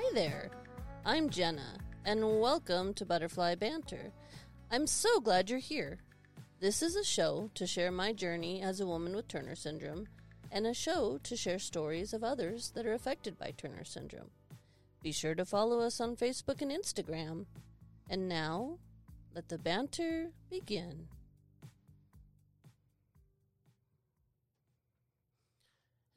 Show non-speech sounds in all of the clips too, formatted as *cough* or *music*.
Hi there. I'm Jenna, and welcome to Butterfly Banter. I'm so glad you're here. This is a show to share my journey as a woman with Turner syndrome and a show to share stories of others that are affected by Turner syndrome. Be sure to follow us on Facebook and Instagram. And now, let the banter begin.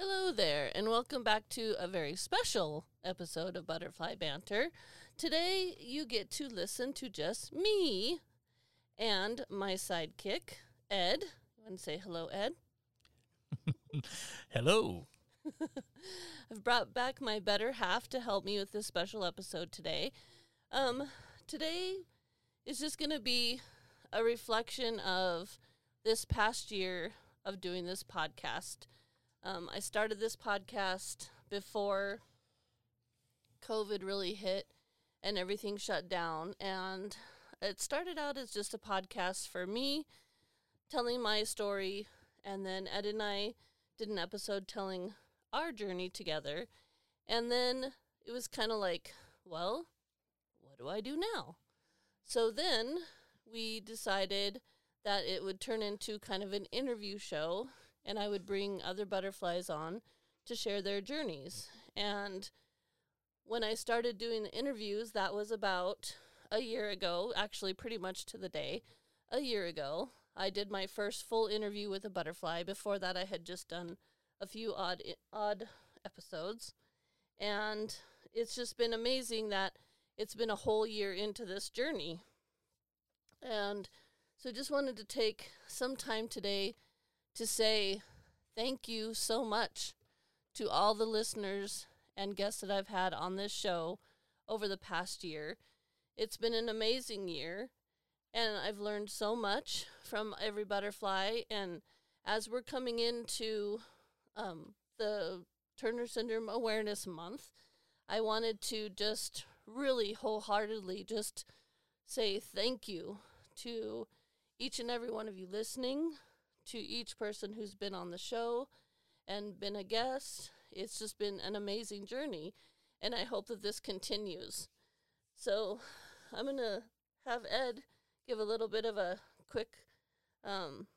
Hello there, and welcome back to a very special episode of Butterfly Banter. Today, you get to listen to just me and my sidekick, Ed. You want to say hello, Ed? *laughs* Hello. I've brought back my better half to help me with this special episode today. Um, today is just going to be a reflection of this past year of doing this podcast. Um, I started this podcast before COVID really hit and everything shut down. And it started out as just a podcast for me telling my story. And then Ed and I did an episode telling our journey together. And then it was kind of like, well, what do I do now? So then we decided that it would turn into kind of an interview show and I would bring other butterflies on to share their journeys. And when I started doing the interviews, that was about a year ago, actually, pretty much to the day, a year ago. I did my first full interview with a butterfly. Before that, I had just done a few odd odd episodes, and it's just been amazing that it's been a whole year into this journey. And so, just wanted to take some time today to say thank you so much to all the listeners and guests that I've had on this show over the past year. It's been an amazing year, and I've learned so much from every butterfly. And as we're coming into um, the Turner Syndrome Awareness Month, I wanted to just really wholeheartedly just say thank you to each and every one of you listening, to each person who's been on the show and been a guest. It's just been an amazing journey, and I hope that this continues. So, I'm going to have Ed give a little bit of a quick um,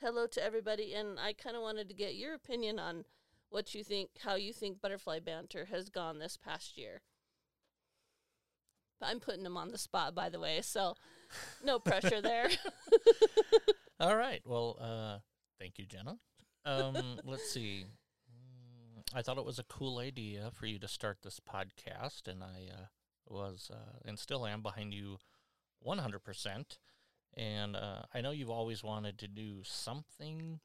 hello to everybody, and I kind of wanted to get your opinion on what you think, how you think Butterfly Banter has gone this past year. I'm putting him on the spot, by the way, so no pressure there. *laughs* *laughs* All right. Well, uh, thank you, Jenna. Um, *laughs* let's see. Mm, I thought it was a cool idea for you to start this podcast, and I uh, was uh, and still am behind you 100%. And uh, I know you've always wanted to do something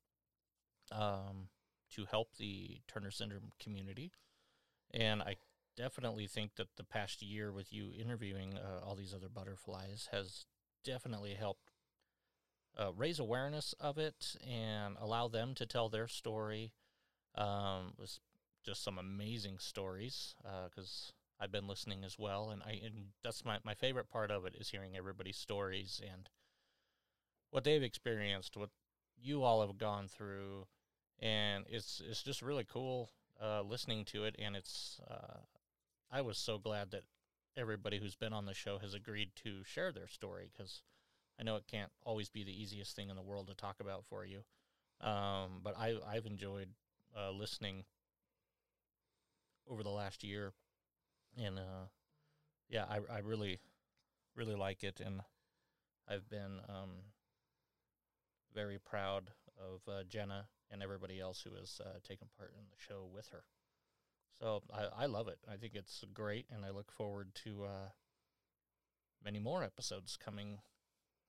um, to help the Turner syndrome community. And I definitely think that the past year with you interviewing uh, all these other butterflies has definitely helped uh, raise awareness of it and allow them to tell their story. Um, was just some amazing stories because uh, I've been listening as well, and I and that's my my favorite part of it is hearing everybody's stories and what they've experienced, what you all have gone through, and it's it's just really cool uh, listening to it. And it's uh, I was so glad that everybody who's been on the show has agreed to share their story because I know it can't always be the easiest thing in the world to talk about for you, um, but I I've enjoyed uh, listening over the last year, and uh, yeah, I I really really like it, and I've been um, very proud of uh, Jenna and everybody else who has uh, taken part in the show with her. So I, I love it. I think it's great, and I look forward to uh, many more episodes coming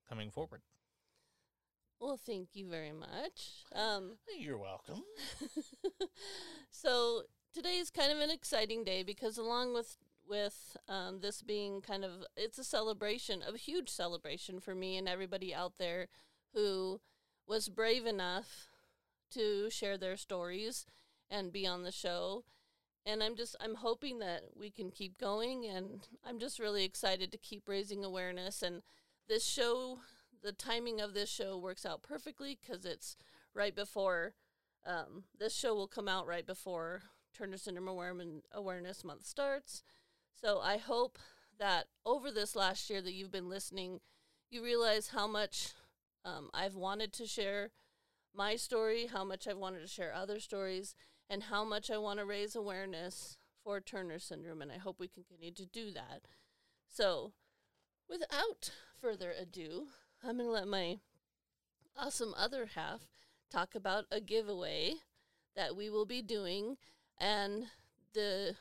coming forward. Well, thank you very much. Um, You're welcome. *laughs* so today is kind of an exciting day because along with with um, this being kind of it's a celebration, a huge celebration for me and everybody out there who was brave enough to share their stories and be on the show and i'm just i'm hoping that we can keep going and i'm just really excited to keep raising awareness and this show the timing of this show works out perfectly because it's right before um, this show will come out right before turner syndrome awareness month starts So I hope that over this last year that you've been listening, you realize how much um, I've wanted to share my story, how much I've wanted to share other stories, and how much I want to raise awareness for Turner syndrome. And I hope we can continue to do that. So, without further ado, I'm going to let my awesome other half talk about a giveaway that we will be doing and the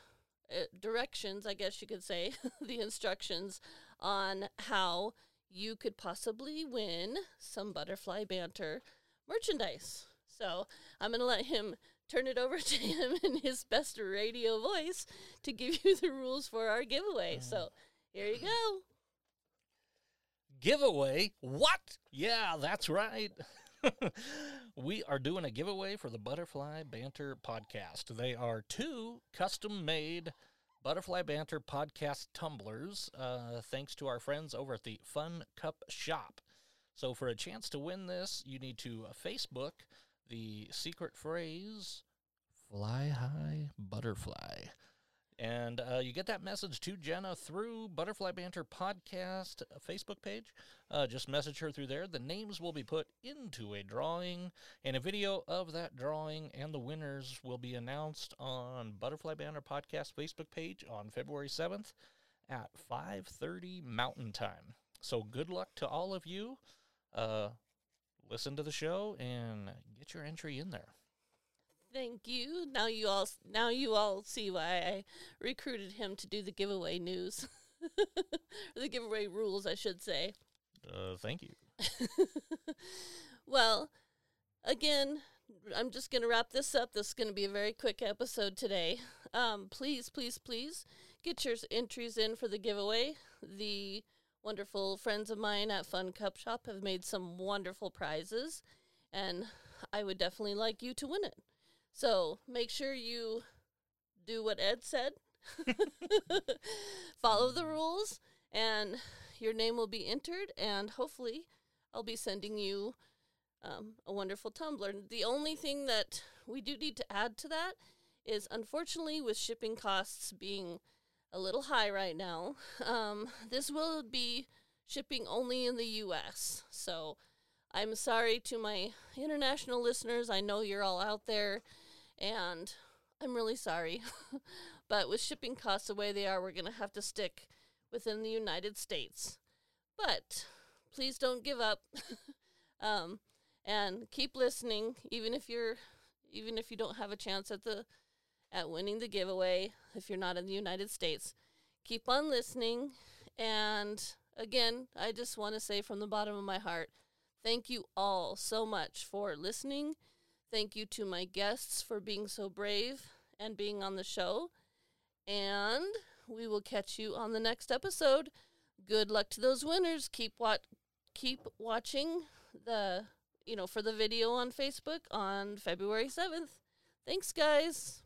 uh, directions, I guess you could say, *laughs* the instructions on how you could possibly win some butterfly banter merchandise. So I'm going to let him turn it over *laughs* to him in his best radio voice to give you the rules for our giveaway. So here you go. Giveaway? What? Yeah, that's right. *laughs* we are doing a giveaway for the Butterfly Banter podcast. They are two custom made Butterfly Banter podcast tumblers, uh, thanks to our friends over at the Fun Cup Shop. So, for a chance to win this, you need to uh, Facebook the secret phrase Fly High Butterfly. And uh, you get that message to Jenna through Butterfly Banter Podcast uh, Facebook page. Uh, just message her through there. The names will be put into a drawing, and a video of that drawing and the winners will be announced on Butterfly Banter Podcast Facebook page on February 7th at 5.30 Mountain Time. So good luck to all of you. Uh, listen to the show and get your entry in there. Thank you. Now you all now you all see why I recruited him to do the giveaway news. *laughs* the giveaway rules, I should say. Uh, thank you. *laughs* well, again, I'm just going to wrap this up. This is going to be a very quick episode today. Um, please, please, please get your entries in for the giveaway. The wonderful friends of mine at Fun Cup Shop have made some wonderful prizes, and I would definitely like you to win it. So make sure you do what Ed said, *laughs* follow the rules, and your name will be entered. And hopefully, I'll be sending you um, a wonderful tumbler. The only thing that we do need to add to that is, unfortunately, with shipping costs being a little high right now, um, this will be shipping only in the U.S. So I'm sorry to my international listeners. I know you're all out there and I'm really sorry. *laughs* but with shipping costs the way they are, we're going to have to stick within the United States. But please don't give up. *laughs* um, and keep listening even if you're even if you don't have a chance at the at winning the giveaway if you're not in the United States. Keep on listening and again, I just want to say from the bottom of my heart, thank you all so much for listening Thank you to my guests for being so brave and being on the show. And we will catch you on the next episode. Good luck to those winners. Keep what keep watching the you know for the video on Facebook on February 7th. Thanks guys.